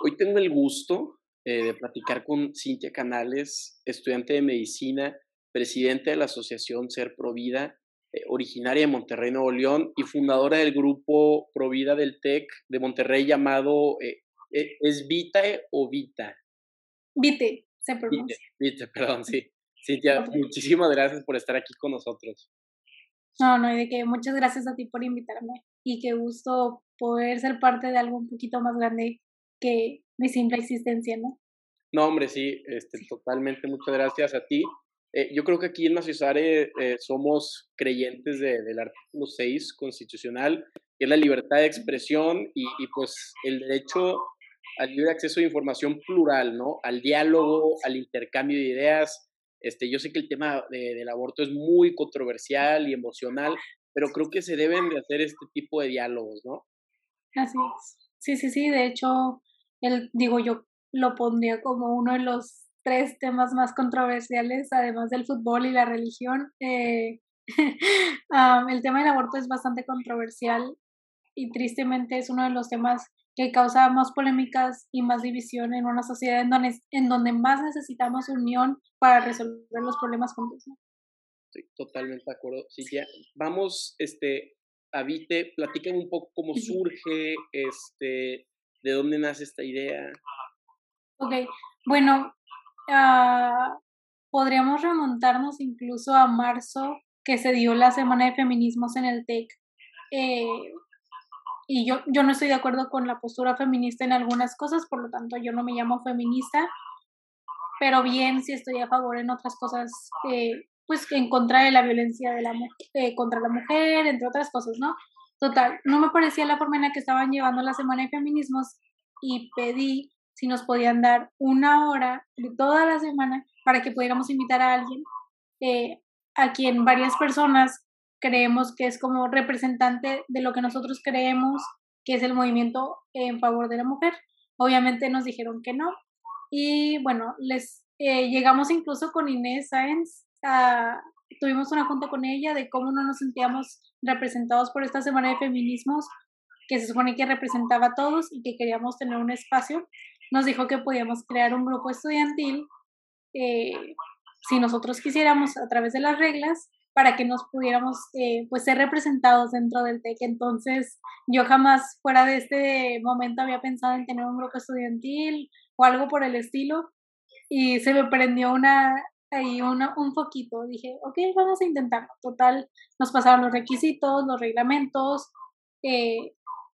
Hoy tengo el gusto eh, de platicar con Cintia Canales, estudiante de medicina, presidenta de la Asociación Ser Provida, eh, originaria de Monterrey, Nuevo León, y fundadora del grupo Provida del TEC de Monterrey llamado, eh, ¿es Vitae o Vita? Vite, se pronuncia. Vite, perdón, sí. Cintia, muchísimas gracias por estar aquí con nosotros. No, no, y de que muchas gracias a ti por invitarme y qué gusto poder ser parte de algo un poquito más grande que mi simple existencia, ¿no? No, hombre, sí, este, totalmente, muchas gracias a ti. Eh, yo creo que aquí en la CISARE eh, somos creyentes del artículo 6 constitucional, que es la libertad de expresión y, y, pues el derecho al libre acceso a información plural, ¿no? Al diálogo, al intercambio de ideas. Este, yo sé que el tema de, del aborto es muy controversial y emocional, pero creo que se deben de hacer este tipo de diálogos, ¿no? Así es. Sí, sí, sí. De hecho, el, digo, yo lo pondría como uno de los tres temas más controversiales, además del fútbol y la religión. Eh, el tema del aborto es bastante controversial y tristemente es uno de los temas que causa más polémicas y más división en una sociedad en donde, en donde más necesitamos unión para resolver los problemas juntos. Sí, totalmente de acuerdo. Sí, ya. Vamos, este, a Vite, platícame un poco cómo surge, este, de dónde nace esta idea. Ok, bueno, uh, podríamos remontarnos incluso a marzo, que se dio la Semana de Feminismos en el TEC. Eh, y yo, yo no estoy de acuerdo con la postura feminista en algunas cosas, por lo tanto yo no me llamo feminista, pero bien si estoy a favor en otras cosas, eh, pues en contra de la violencia de la, eh, contra la mujer, entre otras cosas, ¿no? Total, no me parecía la forma en la que estaban llevando la semana de feminismos y pedí si nos podían dar una hora de toda la semana para que pudiéramos invitar a alguien eh, a quien varias personas creemos que es como representante de lo que nosotros creemos que es el movimiento en favor de la mujer. Obviamente nos dijeron que no. Y bueno, les eh, llegamos incluso con Inés Sáenz, tuvimos una junta con ella de cómo no nos sentíamos representados por esta semana de feminismos que se supone que representaba a todos y que queríamos tener un espacio. Nos dijo que podíamos crear un grupo estudiantil eh, si nosotros quisiéramos a través de las reglas para que nos pudiéramos eh, pues ser representados dentro del TEC. Entonces, yo jamás fuera de este momento había pensado en tener un grupo estudiantil o algo por el estilo y se me prendió una ahí una, un poquito. Dije, ok, vamos a intentarlo. Total, nos pasaron los requisitos, los reglamentos, eh,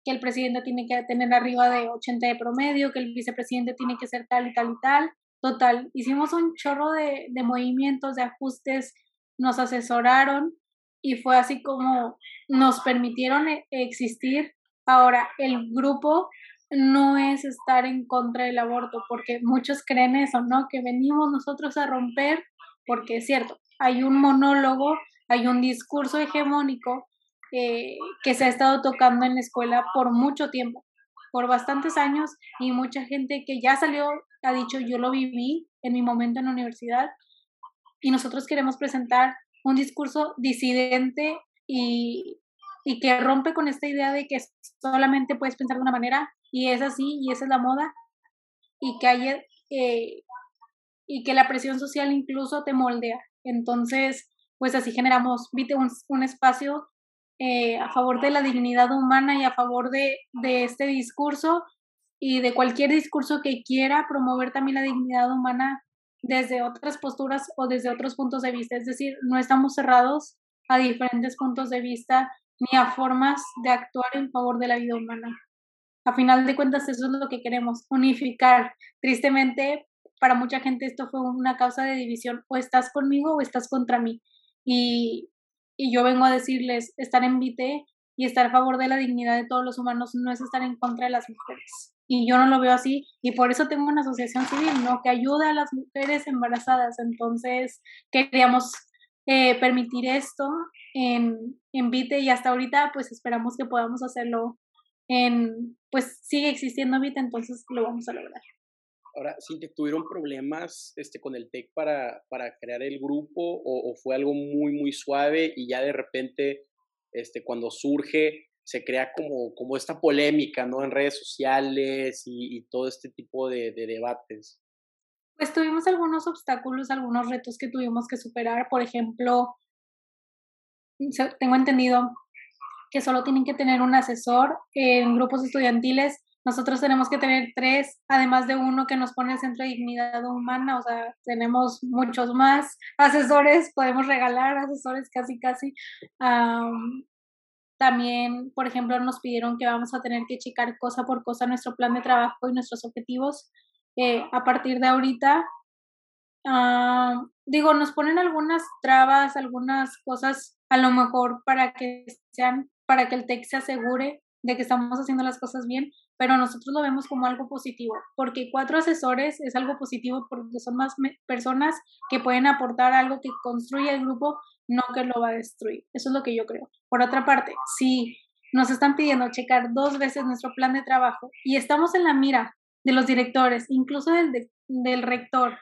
que el presidente tiene que tener arriba de 80 de promedio, que el vicepresidente tiene que ser tal y tal y tal. Total, hicimos un chorro de, de movimientos, de ajustes nos asesoraron y fue así como nos permitieron e, existir. Ahora, el grupo no es estar en contra del aborto, porque muchos creen eso, ¿no? Que venimos nosotros a romper, porque es cierto, hay un monólogo, hay un discurso hegemónico eh, que se ha estado tocando en la escuela por mucho tiempo, por bastantes años, y mucha gente que ya salió ha dicho, yo lo viví en mi momento en la universidad, y nosotros queremos presentar un discurso disidente y, y que rompe con esta idea de que solamente puedes pensar de una manera y es así y esa es la moda y que haya eh, y que la presión social incluso te moldea. Entonces, pues así generamos un, un espacio eh, a favor de la dignidad humana y a favor de, de este discurso y de cualquier discurso que quiera promover también la dignidad humana desde otras posturas o desde otros puntos de vista. Es decir, no estamos cerrados a diferentes puntos de vista ni a formas de actuar en favor de la vida humana. A final de cuentas, eso es lo que queremos, unificar. Tristemente, para mucha gente esto fue una causa de división, o estás conmigo o estás contra mí. Y, y yo vengo a decirles, estar en VITE y estar a favor de la dignidad de todos los humanos no es estar en contra de las mujeres y yo no lo veo así y por eso tengo una asociación civil, ¿no? Que ayuda a las mujeres embarazadas. Entonces, queríamos eh, permitir esto en, en Vite y hasta ahorita pues esperamos que podamos hacerlo en, pues sigue existiendo Vite, entonces lo vamos a lograr. Ahora, ¿sí que tuvieron problemas este, con el TEC para, para crear el grupo o, o, fue algo muy, muy suave y ya de repente, este, cuando surge, se crea como, como esta polémica, ¿no? En redes sociales y, todo este tipo de, debates. Pues tuvimos algunos obstáculos, algunos retos que tuvimos que superar. Por ejemplo, tengo entendido que solo tienen que tener un asesor en grupos estudiantiles. Nosotros tenemos que tener tres, además de uno que nos pone el centro de dignidad humana, o sea, tenemos muchos más asesores, podemos regalar asesores casi, casi. también, por ejemplo, nos pidieron que vamos a tener que checar cosa por cosa nuestro plan de trabajo y nuestros objetivos. Eh, a partir de ahorita, digo, nos ponen algunas trabas, algunas cosas a lo mejor para que sean, para que el TEC se asegure de que estamos haciendo las cosas bien, pero nosotros lo vemos como algo positivo, porque cuatro asesores es algo positivo porque son más personas que pueden aportar algo que construye el grupo, no que lo va a destruir. Eso es lo que yo creo. Por otra parte, si nos están pidiendo checar dos veces nuestro plan de trabajo y estamos en la mira de los directores, incluso del, del rector,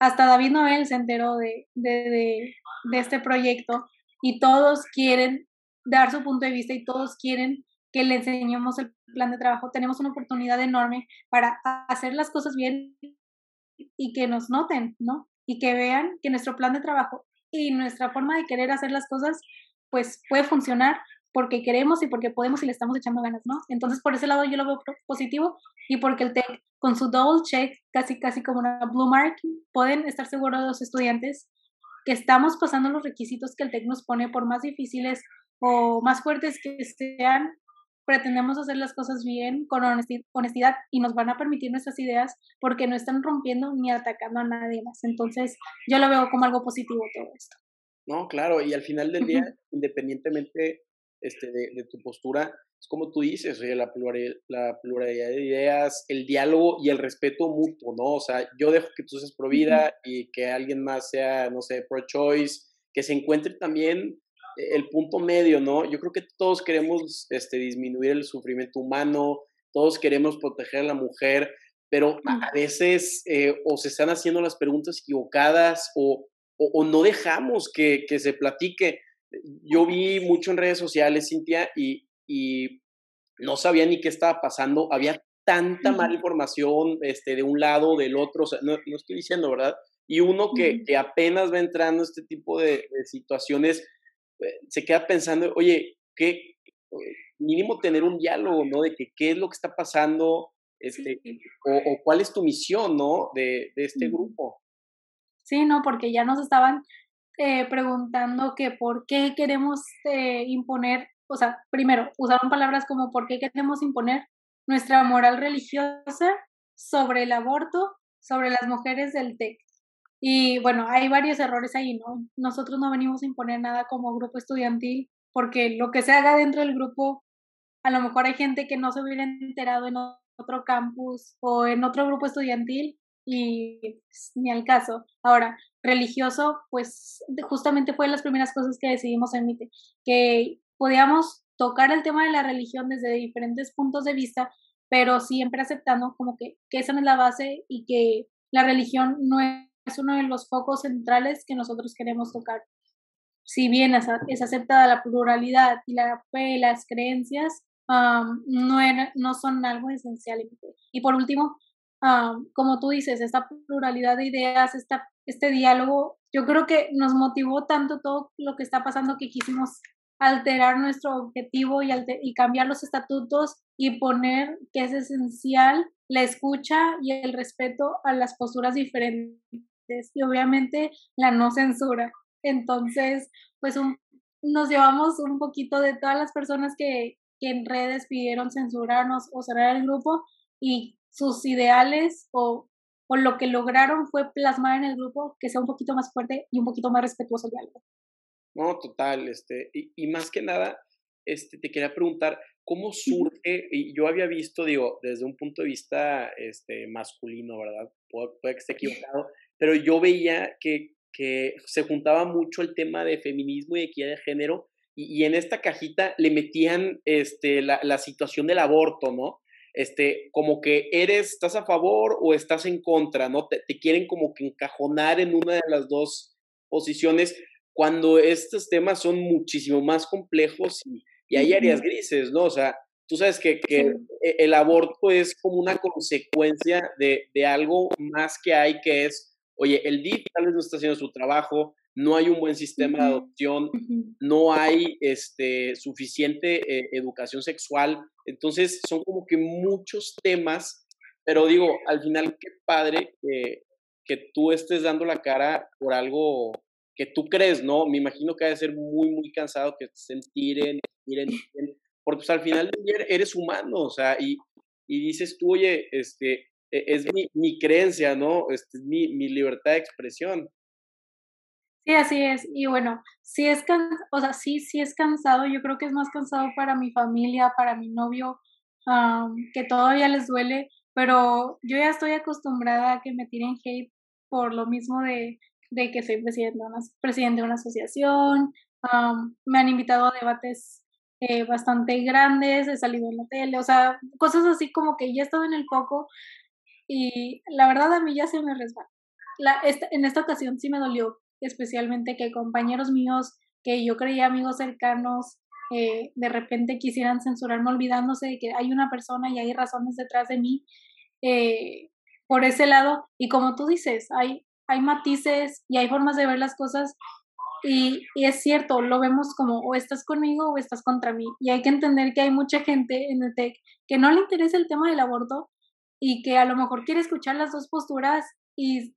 hasta David Noel se enteró de, de, de este proyecto y todos quieren dar su punto de vista y todos quieren que le enseñemos el plan de trabajo. Tenemos una oportunidad enorme para hacer las cosas bien y que nos noten, ¿no? Y que vean que nuestro plan de trabajo y nuestra forma de querer hacer las cosas, pues puede funcionar porque queremos y porque podemos y le estamos echando ganas, ¿no? Entonces, por ese lado yo lo veo positivo y porque el TEC, con su double check, casi, casi como una blue mark, pueden estar seguros los estudiantes que estamos pasando los requisitos que el TEC nos pone, por más difíciles o más fuertes que sean, pretendemos hacer las cosas bien, con honestidad y nos van a permitir nuestras ideas porque no están rompiendo ni atacando a nadie más. Entonces, yo lo veo como algo positivo todo esto. No, claro, y al final del día, independientemente este, de, tu postura, es como tú dices, oye, la, la pluralidad de ideas, el diálogo y el respeto mutuo, ¿no? O sea, yo dejo que tú seas pro vida y que alguien más sea, no sé, pro choice, que se encuentre también el punto medio, ¿no? Yo creo que todos queremos este, disminuir el sufrimiento humano, todos queremos proteger a la mujer, pero a veces eh, o se están haciendo las preguntas equivocadas o, o, no dejamos que, que, se platique. Yo vi mucho en redes sociales, Cintia, y, y no sabía ni qué estaba pasando. Había tanta mala información este, de un lado, del otro, o sea, no, no estoy diciendo, ¿verdad? Y uno que, que, apenas va entrando a este tipo de, de situaciones, eh, se queda pensando, oye, ¿qué? Mínimo tener un diálogo, ¿no? De que qué es lo que está pasando, este, o, cuál es tu misión, ¿no? De, de este grupo. Sí, no, porque ya nos estaban eh, preguntando que por qué queremos eh, imponer, o sea, primero, usaron palabras como por qué queremos imponer nuestra moral religiosa sobre el aborto, sobre las mujeres del TEC. Y bueno, hay varios errores ahí, ¿no? Nosotros no venimos a imponer nada como grupo estudiantil, porque lo que se haga dentro del grupo, a lo mejor hay gente que no se hubiera enterado en otro campus o en otro grupo estudiantil y pues, ni al caso. Ahora, religioso, pues justamente fue de las primeras cosas que decidimos en MITE, que podíamos tocar el tema de la religión desde diferentes puntos de vista, pero siempre aceptando como que, que esa no es la base y que la religión no es uno de los focos centrales que nosotros queremos tocar. Si bien es, aceptada la pluralidad y la fe las creencias, no, no son algo esencial. Y por último, como tú dices, esta pluralidad de ideas, esta, este diálogo, yo creo que nos motivó tanto todo lo que está pasando que quisimos alterar nuestro objetivo y, y cambiar los estatutos y poner que es esencial la escucha y el respeto a las posturas diferentes y obviamente la no censura. Entonces, pues nos llevamos un poquito de todas las personas que, que en redes pidieron censurarnos o cerrar el grupo y sus ideales o, o, lo que lograron fue plasmar en el grupo que sea un poquito más fuerte y un poquito más respetuoso de algo. No, total, este, y, y más que nada, este, te quería preguntar, ¿cómo surge? Y yo había visto, digo, desde un punto de vista este, masculino, ¿verdad? Puede, que esté equivocado, pero yo veía que, que se juntaba mucho el tema de feminismo y equidad de género, y, en esta cajita le metían este, la, la, situación del aborto, ¿no? Este, como que eres, estás a favor o estás en contra, ¿no? Te, te quieren como que encajonar en una de las dos posiciones, cuando estos temas son muchísimo más complejos y, y hay áreas grises, ¿no? O sea, tú sabes que, que e, el aborto es como una consecuencia de, de, algo más que hay, que es, oye, el DIF tal vez no está haciendo su trabajo, no hay un buen sistema de adopción, no hay este, suficiente eh, educación sexual, entonces son como que muchos temas, pero digo, al final qué padre que tú estés dando la cara por algo que tú crees, ¿no? Me imagino que ha de ser muy, muy cansado que se tiren, tiren, tiren, porque pues al final eres humano, o sea, y, y dices tú, oye, este, e, es mi, mi creencia, ¿no? Este, es mi, mi libertad de expresión. Sí, así es. Y bueno, sí es o sea, sí, sí es cansado. Yo creo que es más cansado para mi familia, para mi novio, que todavía les duele, pero yo ya estoy acostumbrada a que me tiren hate por lo mismo de, de que soy presidente de una, presidente de una asociación. me han invitado a debates eh, bastante grandes, he salido en la tele, o sea, cosas así como que ya he estado en el foco y la verdad a mí ya se me resbala. La, en esta ocasión sí me dolió, especialmente que compañeros míos que yo creía amigos cercanos eh, de repente quisieran censurarme olvidándose de que hay una persona y hay razones detrás de mí eh, por ese lado. Y como tú dices, hay, hay matices y hay formas de ver las cosas y, y, es cierto, lo vemos como o estás conmigo o estás contra mí. Y hay que entender que hay mucha gente en el TEC que no le interesa el tema del aborto y que a lo mejor quiere escuchar las dos posturas y,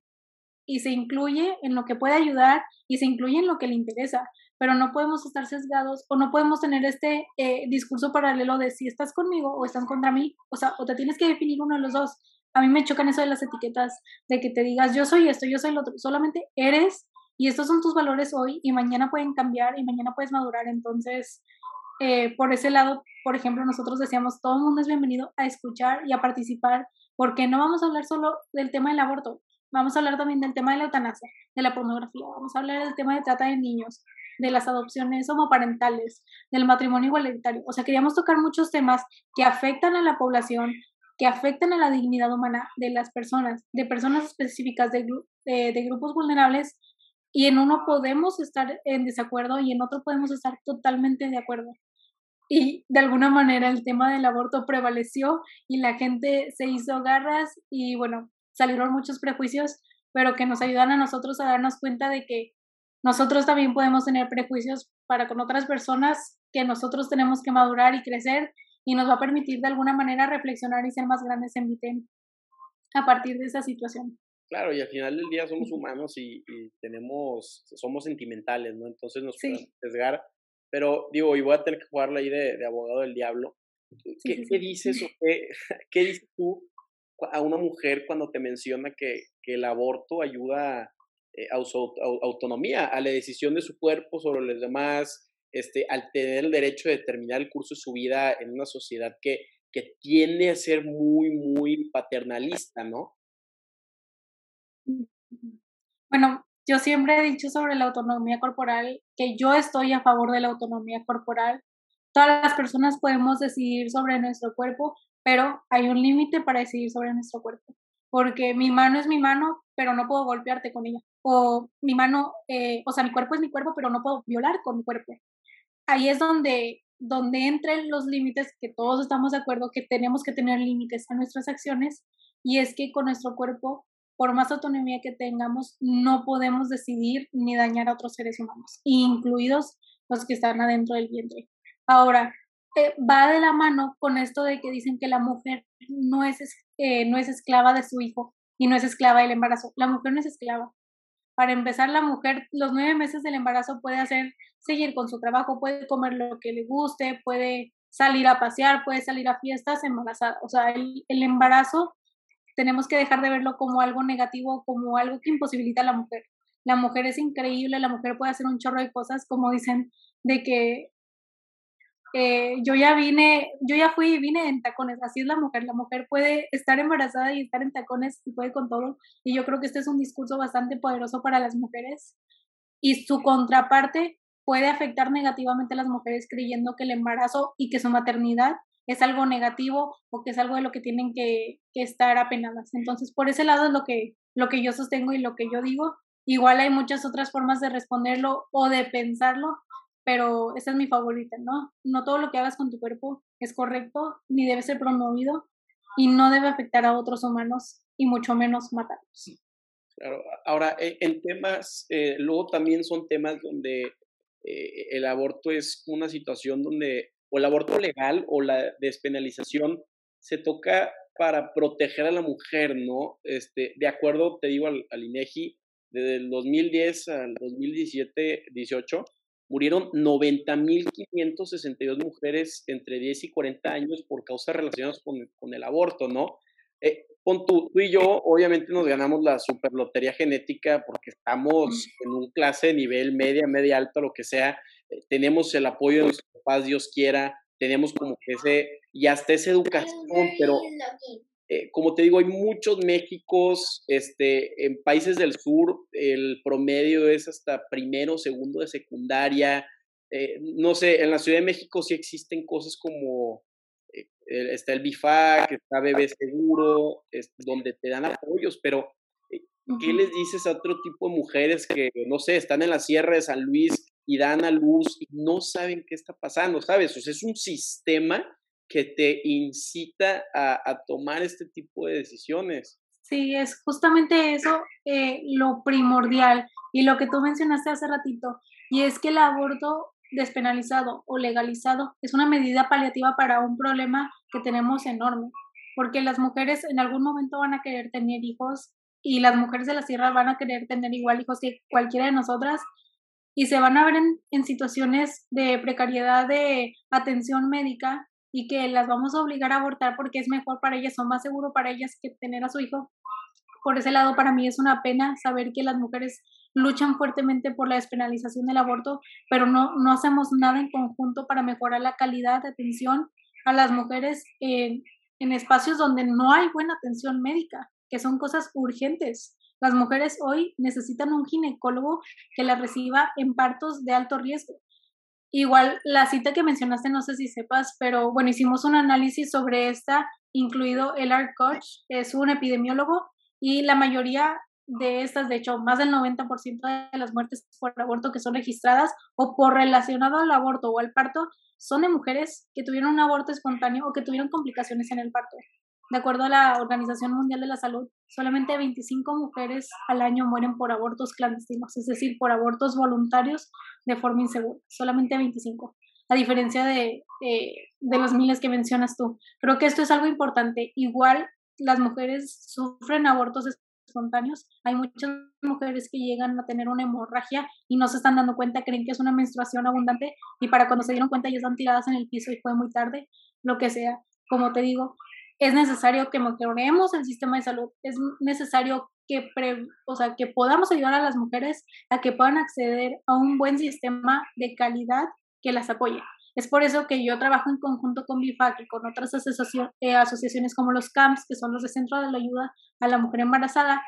y se incluye en lo que puede ayudar y se incluye en lo que le interesa. Pero no podemos estar sesgados o no podemos tener este eh, discurso paralelo de si estás conmigo o estás contra mí. O sea, o te tienes que definir uno de los dos. A mí me chocan eso de las etiquetas, de que te digas yo soy esto, yo soy lo otro. Solamente eres y estos son tus valores hoy y mañana pueden cambiar y mañana puedes madurar. Entonces, eh, por ese lado, por ejemplo, nosotros decíamos, todo el mundo es bienvenido a escuchar y a participar, porque no vamos a hablar solo del tema del aborto, vamos a hablar también del tema de la eutanasia, de la pornografía, vamos a hablar del tema de trata de niños, de las adopciones homoparentales, del matrimonio igualitario. O sea, queríamos tocar muchos temas que afectan a la población, que afectan a la dignidad humana de las personas, de personas específicas, de, de, de grupos vulnerables y en uno podemos estar en desacuerdo y en otro podemos estar totalmente de acuerdo. Y de alguna manera el tema del aborto prevaleció y la gente se hizo garras y bueno, salieron muchos prejuicios, pero que nos ayudan a nosotros a darnos cuenta de que nosotros también podemos tener prejuicios para con otras personas, que nosotros tenemos que madurar y crecer y nos va a permitir de alguna manera reflexionar y ser más grandes en VITEN a partir de esa situación. Claro, y al final del día somos humanos y, tenemos, somos sentimentales, ¿no? Entonces nos podemos arriesgar. Pero digo, y voy a tener que jugar la idea de, abogado del diablo. ¿Qué, ¿qué dices o qué, qué, dices tú a una mujer cuando te menciona que, que el aborto ayuda eh, a su autonomía, a la decisión de su cuerpo sobre los demás, este, al tener el derecho de determinar el curso de su vida en una sociedad que, que tiende a ser muy, muy paternalista, ¿no? Bueno, yo siempre he dicho sobre la autonomía corporal que yo estoy a favor de la autonomía corporal. Todas las personas podemos decidir sobre nuestro cuerpo, pero hay un límite para decidir sobre nuestro cuerpo. Porque mi mano es mi mano, pero no puedo golpearte con ella. O mi mano, eh, o sea, mi cuerpo es mi cuerpo, pero no puedo violar con mi cuerpo. Ahí es donde, donde entran los límites que todos estamos de acuerdo que tenemos que tener límites a nuestras acciones. Y es que con nuestro cuerpo por más autonomía que tengamos, no podemos decidir ni dañar a otros seres humanos, incluidos los que están adentro del vientre. Ahora, eh, va de la mano con esto de que dicen que la mujer no es, eh, no es esclava de su hijo y no es esclava del embarazo. La mujer no es esclava. Para empezar, la mujer los nueve meses del embarazo puede hacer, seguir con su trabajo, puede comer lo que le guste, puede salir a pasear, puede salir a fiestas embarazada. O sea, el, el embarazo tenemos que dejar de verlo como algo negativo, como algo que imposibilita a la mujer. La mujer es increíble, la mujer puede hacer un chorro de cosas, como dicen, de que eh, yo ya vine, yo ya fui y vine en tacones, así es la mujer, la mujer puede estar embarazada y estar en tacones y puede con todo, y yo creo que este es un discurso bastante poderoso para las mujeres, y su contraparte puede afectar negativamente a las mujeres creyendo que el embarazo y que su maternidad es algo negativo o que es algo de lo que tienen que, estar apenadas. Entonces, por ese lado es lo que, lo que yo sostengo y lo que yo digo. Igual hay muchas otras formas de responderlo o de pensarlo, pero esa es mi favorita, ¿no? No todo lo que hagas con tu cuerpo es correcto ni debe ser promovido y no debe afectar a otros humanos y mucho menos matarlos. Claro, ahora e, en temas, eh, luego también son temas donde eh, el aborto es una situación donde o el aborto legal o la despenalización se toca para proteger a la mujer, ¿no? Este, de acuerdo, te digo, al, al INEGI, desde el 2010 al 2017-18, murieron 90.562 mujeres entre 10 y 40 años por causas relacionadas con, con el aborto, ¿no? Eh, con tú, tú, y yo, obviamente nos ganamos la superlotería genética porque estamos en un clase de nivel media, media alta, lo que sea. Eh, tenemos el apoyo de nuestros papás, Dios quiera. Tenemos como que ese, y hasta esa educación, pero eh, como te digo, hay muchos Méxicos, este, en países del sur el promedio es hasta primero, segundo de secundaria. Eh, no sé, en la Ciudad de México sí existen cosas como eh, está el BIFAC, está Bebé Seguro, es, donde te dan apoyos, pero ¿qué les dices a otro tipo de mujeres que, no sé, están en la Sierra de San Luis y dan a luz y no saben qué está pasando, ¿sabes? O sea, es un sistema que te incita a, tomar este tipo de decisiones. Sí, es justamente eso eh, lo primordial y lo que tú mencionaste hace ratito, y es que el aborto despenalizado o legalizado es una medida paliativa para un problema que tenemos enorme, porque las mujeres en algún momento van a querer tener hijos y las mujeres de la sierra van a querer tener igual hijos que cualquiera de nosotras y se van a ver en situaciones de precariedad de atención médica y que las vamos a obligar a abortar porque es mejor para ellas o más seguro para ellas que tener a su hijo. Por ese lado, para mí es una pena saber que las mujeres luchan fuertemente por la despenalización del aborto, pero no, no hacemos nada en conjunto para mejorar la calidad de atención a las mujeres en, en espacios donde no hay buena atención médica, que son cosas urgentes. Las mujeres hoy necesitan un ginecólogo que las reciba en partos de alto riesgo. Igual la cita que mencionaste, no sé si sepas, pero bueno, hicimos un análisis sobre esta, incluido el Art Koch, es un epidemiólogo, y la mayoría de estas, de hecho, más del 90% de las muertes por aborto que son registradas o por relacionado al aborto o al parto son de mujeres que tuvieron un aborto espontáneo o que tuvieron complicaciones en el parto. De acuerdo a la Organización Mundial de la Salud, solamente 25 mujeres al año mueren por abortos clandestinos, es decir, por abortos voluntarios de forma insegura. Solamente 25, a diferencia de, de, los miles que mencionas tú. Creo que esto es algo importante. Igual las mujeres sufren abortos espontáneos. Hay muchas mujeres que llegan a tener una hemorragia y no se están dando cuenta, creen que es una menstruación abundante y para cuando se dieron cuenta ya están tiradas en el piso y fue muy tarde, lo que sea. Como te digo, es necesario que mejoremos el sistema de salud, es necesario que, o sea, que podamos ayudar a las mujeres a que puedan acceder a un buen sistema de calidad que las apoye. Es por eso que yo trabajo en conjunto con BIFAC y con otras eh, asociaciones como los CAMPS, que son los de Centro de la Ayuda a la Mujer Embarazada.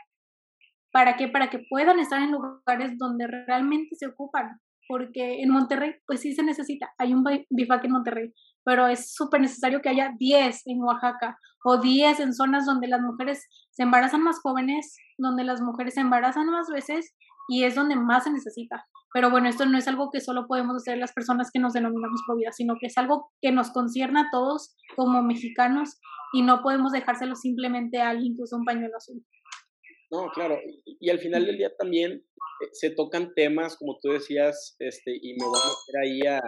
¿Para qué? Para que puedan estar en lugares donde realmente se ocupan porque en Monterrey, pues sí se necesita, hay un bifac en Monterrey, pero es súper necesario que haya 10 en Oaxaca o 10 en zonas donde las mujeres se embarazan más jóvenes, donde las mujeres se embarazan más veces y es donde más se necesita. Pero bueno, esto no es algo que solo podemos hacer las personas que nos denominamos pro vida, sino que es algo que nos concierne a todos como mexicanos y no podemos dejárselo simplemente a alguien que usa un pañuelo azul. No, claro. Y, al final del día también eh, se tocan temas, como tú decías, este, y me voy a meter ahí a,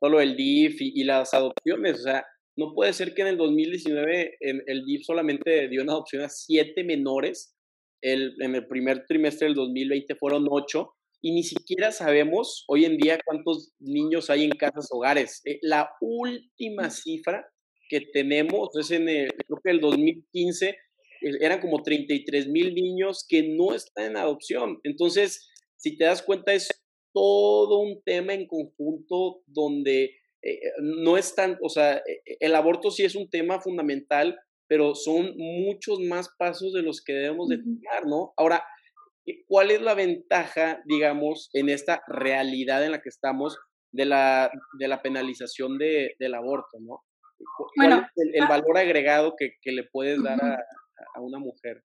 todo lo del DIF y, las adopciones. O sea, no puede ser que en el 2019 en el DIF solamente dio una adopción a siete menores. El, en el primer trimestre del 2020 fueron ocho. Y ni siquiera sabemos hoy en día cuántos niños hay en casas hogares. Eh, la última cifra que tenemos es en el, creo que el 2015 eran como 33 mil niños que no están en adopción. Entonces, si te das cuenta, es todo un tema en conjunto donde eh, no es tan, o sea, e, e, el aborto sí es un tema fundamental, pero son muchos más pasos de los que debemos de tomar, ¿no? Ahora, eh, ¿cuál es la ventaja, digamos, en esta realidad en la que estamos de la, de la penalización de, del aborto, ¿no? ¿Cuál bueno, es el, ah valor agregado que, que le puedes dar a, a una mujer?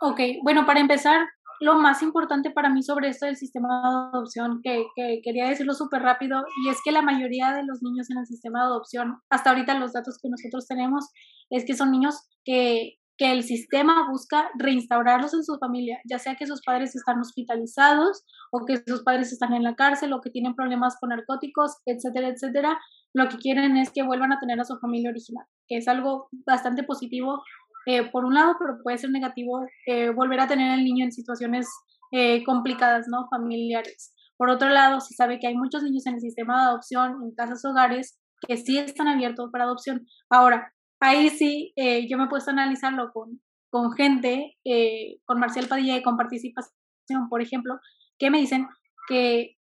Ok, bueno, para empezar, lo más importante para mí sobre esto del sistema de adopción, que, que quería decirlo súper rápido, y es que la mayoría de los niños en el sistema de adopción, hasta ahorita los datos que nosotros tenemos, es que son niños que, que el sistema busca reinstaurarlos en su familia, ya sea que sus padres están hospitalizados o que sus padres están en la cárcel o que tienen problemas con narcóticos, etcétera, etcétera. Lo que quieren es que vuelvan a tener a su familia original, que es algo bastante positivo eh, por un lado, pero puede ser negativo eh, volver a tener al niño en situaciones eh, complicadas, ¿no? Familiares. Por otro lado, se sabe que hay muchos niños en el sistema de adopción, en casas hogares, que sí están abiertos para adopción. Ahora, ahí sí, yo me he puesto a analizarlo con, con gente, con Marcial Padilla y con participación, por ejemplo, que me dicen que,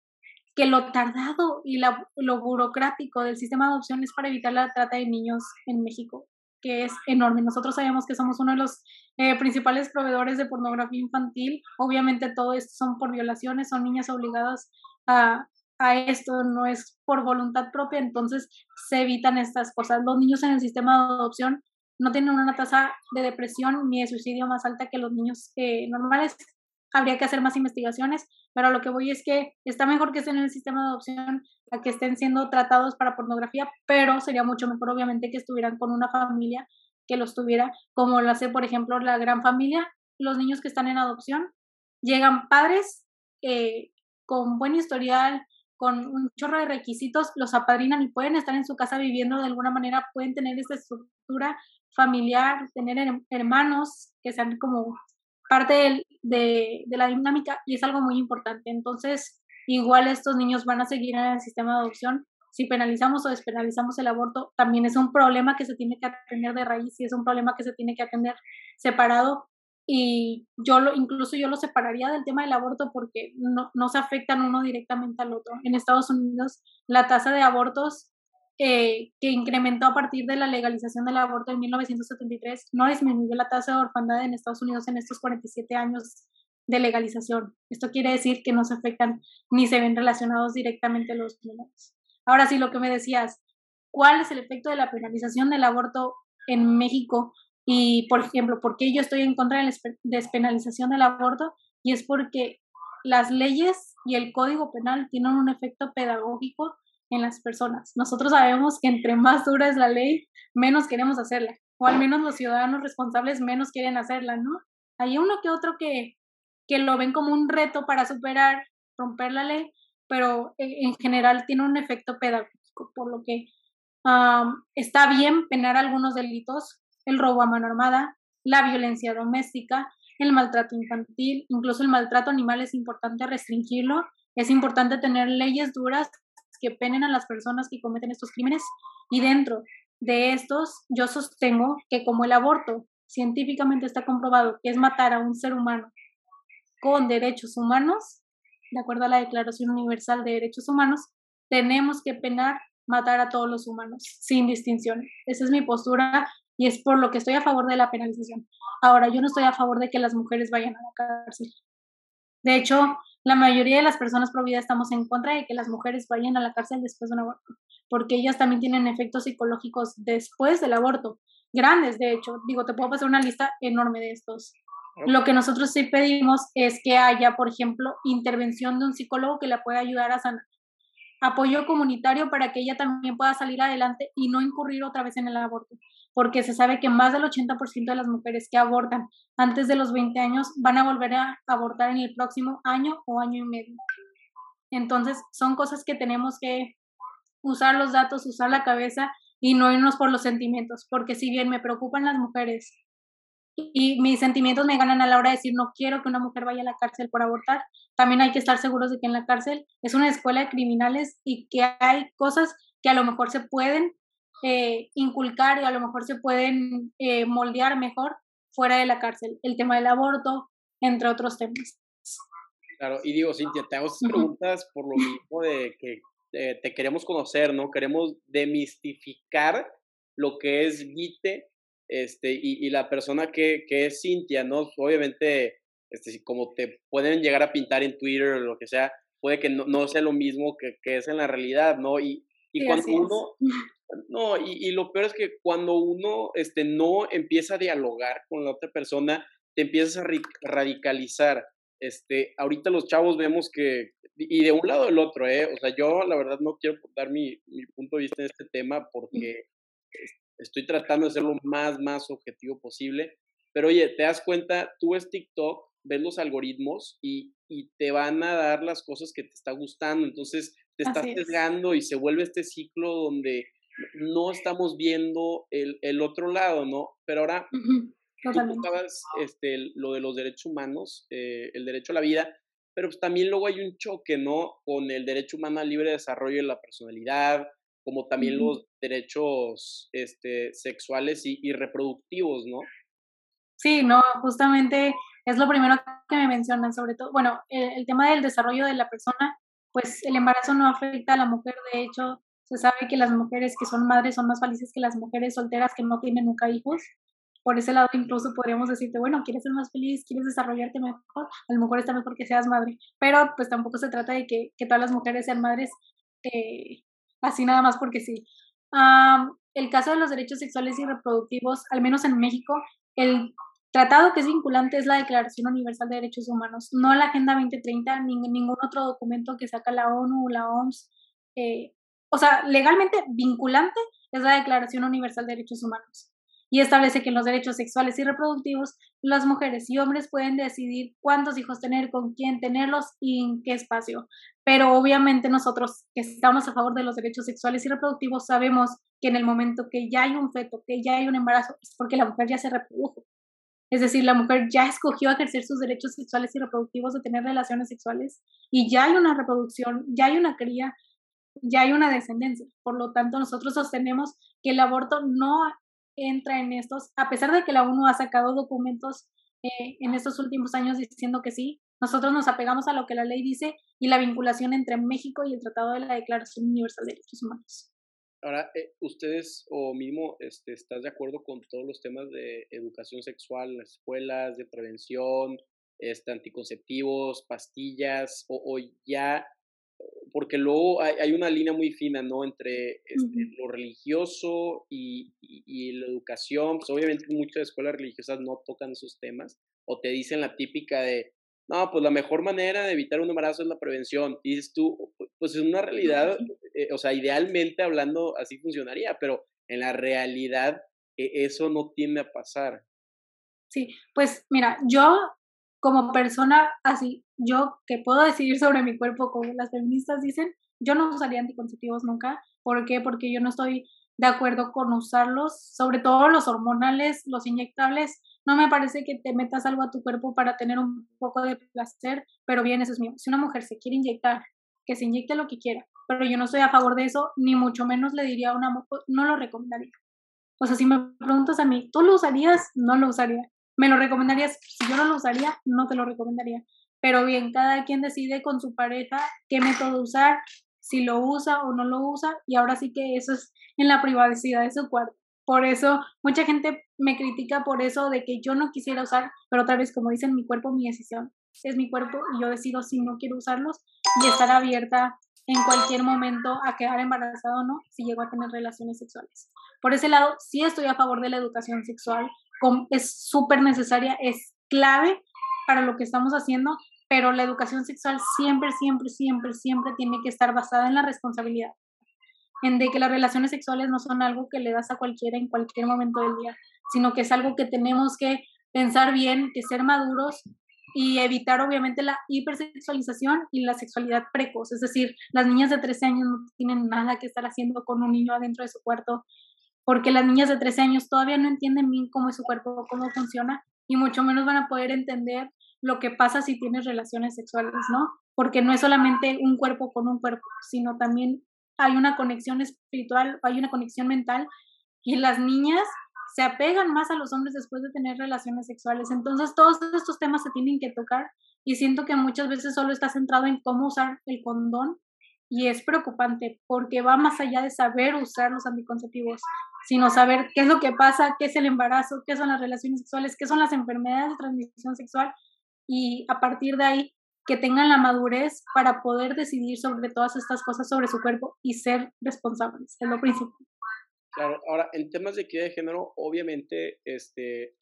que lo tardado y lo burocrático del sistema de adopción es para evitar la trata de niños en México, que es enorme. Nosotros sabemos que somos uno de los eh, principales proveedores de pornografía infantil. Obviamente todo esto son por violaciones, son niñas obligadas a, a esto, no es por voluntad propia, entonces se evitan estas cosas. Los niños en el sistema de adopción no tienen una tasa de depresión ni de suicidio más alta que los niños eh, normales. Habría que hacer más investigaciones, pero lo que voy es que está mejor que estén en el sistema de adopción a que estén siendo tratados para pornografía, pero sería mucho mejor obviamente que estuvieran con una familia que los tuviera, como lo hace por ejemplo la gran familia, los niños que están en adopción, llegan padres eh, con buen historial, con un chorro de requisitos, los apadrinan y pueden estar en su casa viviendo de alguna manera, pueden tener esta estructura familiar, tener hermanos que sean como parte de, de, la dinámica y es algo muy importante. Entonces, igual estos niños van a seguir en el sistema de adopción. Si penalizamos o despenalizamos el aborto, también es un problema que se tiene que atender de raíz y es un problema que se tiene que atender separado y yo lo, incluso yo lo separaría del tema del aborto porque no, no se afectan uno directamente al otro. En Estados Unidos la tasa de abortos que incrementó a partir de la legalización del aborto en 1973 no disminuyó la tasa de orfandad en Estados Unidos en estos 47 años de legalización. Esto quiere decir que no se afectan ni se ven relacionados directamente los números. Ahora sí, lo que me decías, ¿cuál es el efecto de la penalización del aborto en México? Y, por ejemplo, ¿por qué yo estoy en contra de la despenalización del aborto? Y es porque las leyes y el código penal tienen un efecto pedagógico en las personas. Nosotros sabemos que entre más dura es la ley, menos queremos hacerla. O al menos los ciudadanos responsables menos quieren hacerla, ¿no? Hay uno que otro que, que lo ven como un reto para superar, romper la ley, pero en general tiene un efecto pedagógico, por lo que está bien penar algunos delitos, el robo a mano armada, la violencia doméstica, el maltrato infantil, incluso el maltrato animal es importante restringirlo. Es importante tener leyes duras que penen a las personas que cometen estos crímenes y dentro de estos yo sostengo que como el aborto científicamente está comprobado que es matar a un ser humano con derechos humanos, de acuerdo a la Declaración Universal de Derechos Humanos, tenemos que penar matar a todos los humanos sin distinción. Esa es mi postura y es por lo que estoy a favor de la penalización. Ahora, yo no estoy a favor de que las mujeres vayan a la cárcel. De hecho, la mayoría de las personas pro vida estamos en contra de que las mujeres vayan a la cárcel después de un aborto, porque ellas también tienen efectos psicológicos después del aborto, grandes de hecho. Digo, te puedo pasar una lista enorme de estos. Lo que nosotros sí pedimos es que haya, por ejemplo, intervención de un psicólogo que la pueda ayudar a sanar. Apoyo comunitario para que ella también pueda salir adelante y no incurrir otra vez en el aborto porque se sabe que más del 80% de las mujeres que abortan antes de los 20 años van a volver a abortar en el próximo año o año y medio. Entonces, son cosas que tenemos que usar los datos, usar la cabeza y no irnos por los sentimientos, porque si bien me preocupan las mujeres y mis sentimientos me ganan a la hora de decir no quiero que una mujer vaya a la cárcel por abortar, también hay que estar seguros de que en la cárcel es una escuela de criminales y que hay cosas que a lo mejor se pueden eh, inculcar y a lo mejor se pueden eh, moldear mejor fuera de la cárcel. El tema del aborto, entre otros temas. Claro, y digo, Cintia, te hago estas preguntas por lo mismo de que eh, te queremos conocer, ¿no? Queremos demistificar lo que es Guite este, y, y la persona que, que, es Cintia, ¿no? Obviamente, este, como te pueden llegar a pintar en Twitter o lo que sea, puede que no, no sea lo mismo que, que, es en la realidad, ¿no? Y, y cuando uno, no, y, lo peor es que cuando uno este, no empieza a dialogar con la otra persona, te empiezas a radicalizar. este, ahorita los chavos vemos que, y de un lado del otro, ¿eh? O sea, yo la verdad no quiero dar mi, mi punto de vista en este tema porque estoy tratando de ser lo más, más objetivo posible. Pero oye, te das cuenta, tú ves TikTok, ves los algoritmos y, y te van a dar las cosas que te está gustando. Entonces te estás sesgando y se vuelve este ciclo donde no estamos viendo el, el otro lado, ¿no? Pero ahora, tú este, lo de los derechos humanos, eh, el derecho a la vida, pero pues también luego hay un choque, ¿no? Con el derecho humano al libre desarrollo de la personalidad, como también los derechos este, sexuales y, reproductivos, ¿no? Sí, no, justamente es lo primero que me mencionan, sobre todo, bueno, el, tema del desarrollo de la persona, pues el embarazo no afecta a la mujer, de hecho, se sabe que las mujeres que son madres son más felices que las mujeres solteras que no tienen nunca hijos. Por ese lado, incluso podríamos decirte, bueno, quieres ser más feliz, quieres desarrollarte mejor, a lo mejor está mejor que seas madre. Pero pues tampoco se trata de que, que todas las mujeres sean madres eh, así nada más porque sí. el caso de los derechos sexuales y reproductivos, al menos en México, el tratado que es vinculante es la Declaración Universal de Derechos Humanos, no la Agenda 2030, ni ningún otro documento que saca la ONU o la OMS. Eh, o sea, legalmente vinculante es la Declaración Universal de Derechos Humanos y establece que en los derechos sexuales y reproductivos las mujeres y hombres pueden decidir cuántos hijos tener, con quién tenerlos y en qué espacio. Pero obviamente nosotros que estamos a favor de los derechos sexuales y reproductivos sabemos que en el momento que ya hay un feto, que ya hay un embarazo, es porque la mujer ya se reprodujo. Es decir, la mujer ya escogió ejercer sus derechos sexuales y reproductivos de tener relaciones sexuales y ya hay una reproducción, ya hay una cría, ya hay una descendencia. Por lo tanto, nosotros sostenemos que el aborto no entra en estos, a pesar de que la ONU ha sacado documentos eh, en estos últimos años diciendo que sí, nosotros nos apegamos a lo que la ley dice y la vinculación entre México y el Tratado de la Declaración Universal de Derechos Humanos. Ahora, eh, ustedes o mismo este, estás de acuerdo con todos los temas de educación sexual en las escuelas, de prevención, este, anticonceptivos, pastillas, o, o ya porque luego hay, una línea muy fina, ¿no? Entre este, lo religioso y, la educación. Pues obviamente muchas escuelas religiosas no tocan esos temas o te dicen la típica de, no, pues la mejor manera de evitar un embarazo es la prevención. Y dices tú, pues en una realidad, eh, o sea, idealmente hablando así funcionaría, pero en la realidad e, eso no tiende a pasar. Sí, pues mira, yo como persona así, yo que puedo decidir sobre mi cuerpo, como las feministas dicen, yo no usaría anticonceptivos nunca. ¿Por qué? Porque yo no estoy de acuerdo con usarlos, sobre todo los hormonales, los inyectables. No me parece que te metas algo a tu cuerpo para tener un poco de placer, pero bien, eso es mío. Si una mujer se quiere inyectar, que se inyecte lo que quiera, pero yo no estoy a favor de eso, ni mucho menos le diría a una mujer, no lo recomendaría. O sea, si me preguntas a mí, ¿tú lo usarías? No lo usaría. ¿Me lo recomendarías? Si yo no lo usaría, no te lo recomendaría. Pero bien, cada quien decide con su pareja qué método usar, si lo usa o no lo usa, y ahora sí que eso es en la privacidad de su cuarto. Por eso mucha gente me critica por eso de que yo no quisiera usar, pero otra vez como dicen, mi cuerpo, mi decisión. Es mi cuerpo y yo decido si no quiero usarlos y estar abierta en cualquier momento a quedar embarazada o no si llego a tener relaciones sexuales. Por ese lado, sí estoy a favor de la educación sexual, es súper necesaria, es clave para lo que estamos haciendo, pero la educación sexual siempre, siempre, siempre, siempre tiene que estar basada en la responsabilidad, en de que las relaciones sexuales no son algo que le das a cualquiera en cualquier momento del día, sino que es algo que tenemos que pensar bien, que ser maduros y evitar obviamente la hipersexualización y la sexualidad precoz, es decir, las niñas de 13 años no tienen nada que estar haciendo con un niño adentro de su cuarto, porque las niñas de 13 años todavía no entienden bien cómo es su cuerpo, cómo funciona, y mucho menos van a poder entender lo que pasa si tienes relaciones sexuales, ¿no? Porque no es solamente un cuerpo con un cuerpo, sino también hay una conexión espiritual, hay una conexión mental, y las niñas se apegan más a los hombres después de tener relaciones sexuales. Entonces todos estos temas se tienen que tocar y siento que muchas veces solo está centrado en cómo usar el condón y es preocupante porque va más allá de saber usar los anticonceptivos sino saber qué es lo que pasa, qué es el embarazo, qué son las relaciones sexuales, qué son las enfermedades de transmisión sexual y a partir de ahí que tengan la madurez para poder decidir sobre todas estas cosas sobre su cuerpo y ser responsables, es lo principal. Ahora en temas de equidad de género, obviamente, este,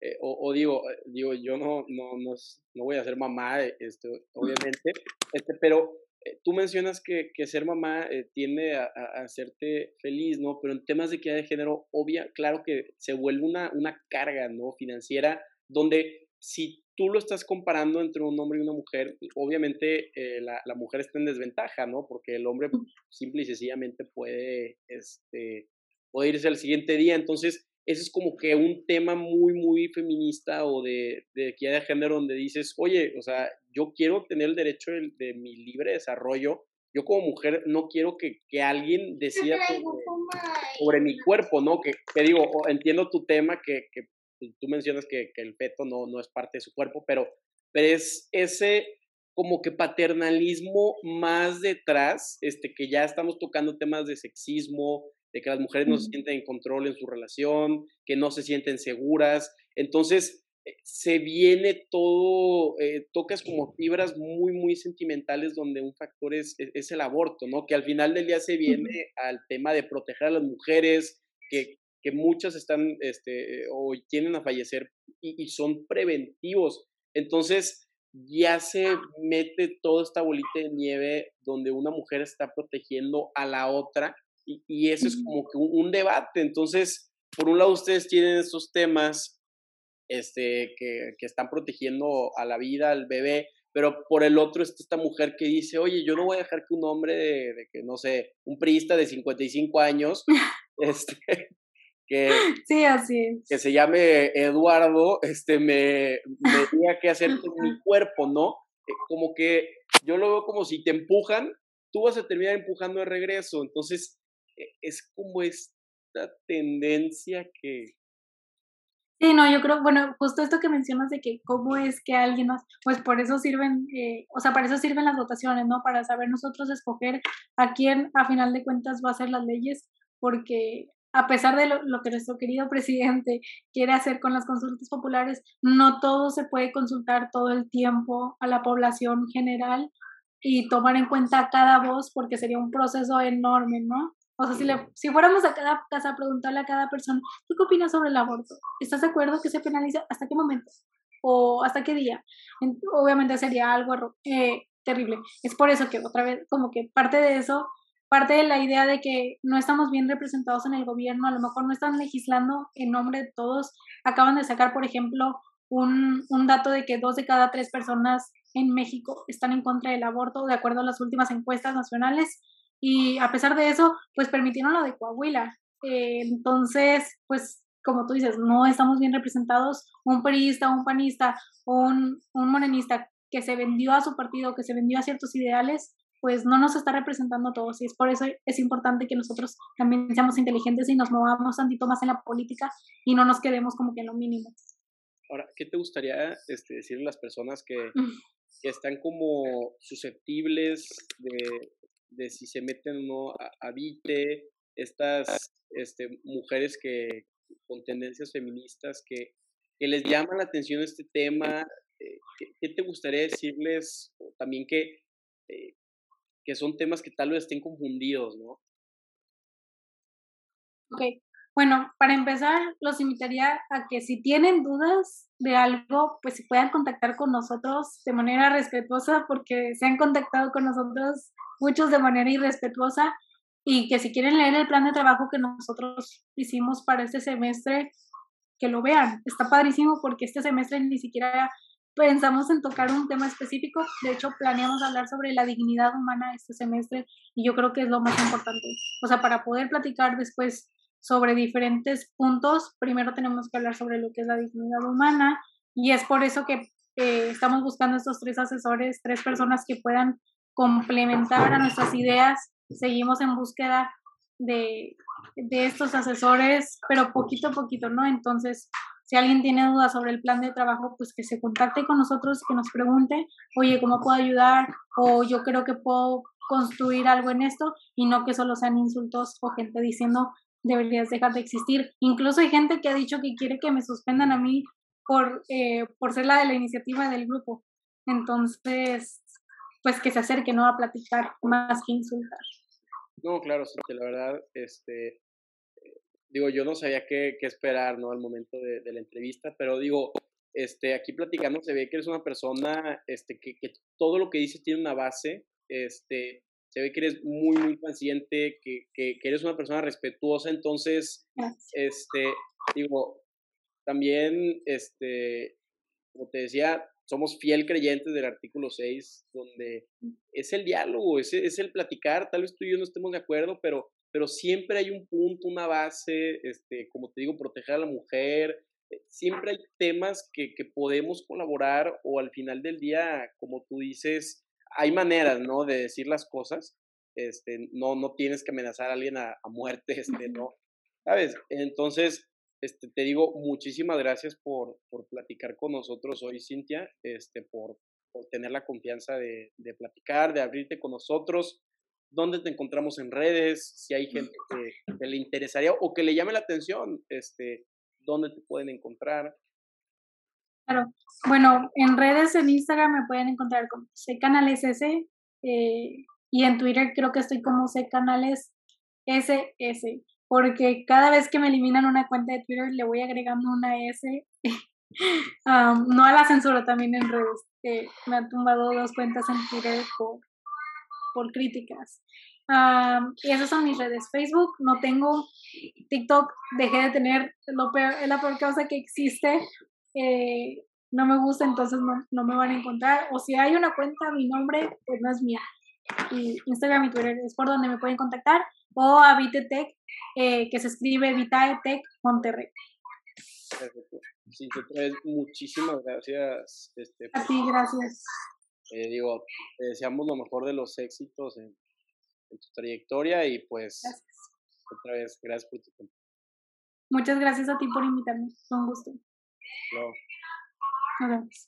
eh, o, digo, digo, yo no, no, no, no voy a ser mamá, este, obviamente, este, pero tú mencionas que, que, ser mamá tiende a, hacerte feliz, ¿no? Pero en temas de equidad de género, obvia, claro que se vuelve una, una carga, ¿no? Financiera, donde si tú lo estás comparando entre un hombre y una mujer, obviamente eh, la, la, mujer está en desventaja, ¿no? Porque el hombre simple y sencillamente puede, este, puede irse al siguiente día. Entonces, ese es como que un tema muy, muy feminista o de, de equidad de género donde dices, oye, o sea, yo quiero tener el derecho de, de mi libre desarrollo. Yo como mujer no quiero que, que alguien decida sobre, mi cuerpo, ¿no? Que te digo, entiendo tu tema, que, que pues, tú mencionas que, que, el feto no, no es parte de su cuerpo, pero, pero es ese como que paternalismo más detrás, este, que ya estamos tocando temas de sexismo, de que las mujeres no se sienten en control en su relación, que no se sienten seguras. Entonces, eh, se viene todo, eh, tocas como fibras muy, muy sentimentales donde un factor es, es, el aborto, ¿no? Que al final del día se viene al tema de proteger a las mujeres, que, que muchas están este, o tienen a fallecer y, son preventivos. Entonces ya se mete toda esta bolita de nieve donde una mujer está protegiendo a la otra y, y eso es como que un, debate. Entonces, por un lado ustedes tienen estos temas este, que, que están protegiendo a la vida, al bebé, pero por el otro está esta mujer que dice, oye, yo no voy a dejar que un hombre de, de que, no sé, un priista de 55 años, este, que, sí, así que se llame Eduardo, este, me, me tenía que hacer con mi cuerpo, ¿no? Eh, como que yo lo veo como si te empujan, tú vas a terminar empujando de regreso. Entonces, es como esta tendencia que... Sí, no, yo creo, bueno, justo esto que mencionas de que cómo es que alguien más, pues por eso sirven, eh, o sea, para eso sirven las votaciones, ¿no? Para saber nosotros escoger a quién a final de cuentas va a hacer las leyes, porque a pesar de lo, que nuestro querido presidente quiere hacer con las consultas populares, no todo se puede consultar todo el tiempo a la población general y tomar en cuenta cada voz porque sería un proceso enorme, ¿no? O sea, si, le, si fuéramos a cada casa a preguntarle a cada persona, ¿tú qué opinas sobre el aborto? ¿Estás de acuerdo que se penalice? ¿Hasta qué momento? ¿O hasta qué día? Obviamente sería algo eh, terrible. Es por eso que otra vez, como que parte de eso parte de la idea de que no estamos bien representados en el gobierno, a lo mejor no están legislando en nombre de todos. Acaban de sacar, por ejemplo, un, un dato de que dos de cada tres personas en México están en contra del aborto, de acuerdo a las últimas encuestas nacionales. Y a pesar de eso, pues permitieron lo de Coahuila. Eh, entonces, pues como tú dices, no estamos bien representados. Un periodista, un panista, un, un morenista que se vendió a su partido, que se vendió a ciertos ideales, pues no nos está representando a todos y es por eso es importante que nosotros también seamos inteligentes y nos movamos un poquito más en la política y no nos quedemos como que en lo mínimo. Ahora, ¿qué te gustaría este, decirle a las personas que, mm. que están como susceptibles de, de, si se meten o no a, a VITE, estas este, mujeres que con tendencias feministas que, que les llaman la atención este tema? Eh, ¿qué, te gustaría decirles? también que, eh, que son temas que tal vez estén confundidos, ¿no? Ok, bueno, para empezar, los invitaría a que si tienen dudas de algo, pues se puedan contactar con nosotros de manera respetuosa, porque se han contactado con nosotros muchos de manera irrespetuosa y que si quieren leer el plan de trabajo que nosotros hicimos para este semestre, que lo vean. Está padrísimo porque este semestre ni siquiera pensamos en tocar un tema específico. De hecho, planeamos hablar sobre la dignidad humana este semestre y yo creo que es lo más importante. O sea, para poder platicar después sobre diferentes puntos, primero tenemos que hablar sobre lo que es la dignidad humana y es por eso que eh, estamos buscando estos tres asesores, tres personas que puedan complementar a nuestras ideas. Seguimos en búsqueda de, de estos asesores, pero poquito a poquito, ¿no? Entonces, si alguien tiene dudas sobre el plan de trabajo, pues que se contacte con nosotros, que nos pregunte, oye, ¿cómo puedo ayudar? O yo creo que puedo construir algo en esto y no que solo sean insultos o gente diciendo deberías dejar de existir. Incluso hay gente que ha dicho que quiere que me suspendan a mí por, eh, por ser la de la iniciativa del grupo. Entonces, pues que se acerque, ¿no? A platicar más que insultar. No, claro, sí, que la verdad, este, digo, yo no sabía qué, qué esperar, ¿no? Al momento de, de, la entrevista, pero digo, este, aquí platicando se ve que eres una persona, este, que, que todo lo que dices tiene una base, este, se ve que eres muy, muy paciente, que, que, que eres una persona respetuosa, entonces, este, digo, también, este, como te decía, somos fiel creyentes del artículo 6, donde mm. es el diálogo, es, es el platicar, tal vez tú y yo no estemos de acuerdo, pero, pero siempre hay un punto, una base, este, como te digo, proteger a la mujer, eh, siempre hay temas que, que podemos colaborar o al final del día, como tú dices, hay maneras, ¿no? De decir las cosas, este, no, no tienes que amenazar a alguien a, a muerte, este, ¿no? ¿Sabes? Entonces, este, te digo muchísimas gracias por, por platicar con nosotros hoy, Cintia, este, por, por tener la confianza de, de, platicar, de abrirte con nosotros. ¿Dónde te encontramos en redes? Si hay gente que, le interesaría o que le llame la atención, este, ¿dónde te pueden encontrar? Claro, bueno, en redes, en Instagram me pueden encontrar como C Canales S eh, y en Twitter creo que estoy como C Canales SS porque cada vez que me eliminan una cuenta de Twitter le voy agregando una S. no a la censura, también en redes. me han tumbado dos cuentas en Twitter por, por críticas. y esas son mis redes. Facebook no tengo. TikTok dejé de tener. Lo peor, es la peor causa que existe. Eh, no me gusta, entonces no, no, me van a encontrar. O si hay una cuenta, mi nombre, pues no es mía. Y Instagram y Twitter es por donde me pueden contactar o a Vitetech, eh, que se escribe Vitaetech Monterrey. Perfecto. Sí, muchísimas gracias. Este, a ti, gracias. Eh, digo, te deseamos lo mejor de los éxitos en, en tu trayectoria y pues otra vez, gracias por tu tiempo. Muchas gracias a ti por invitarme, con gusto. Claro. Nos vemos.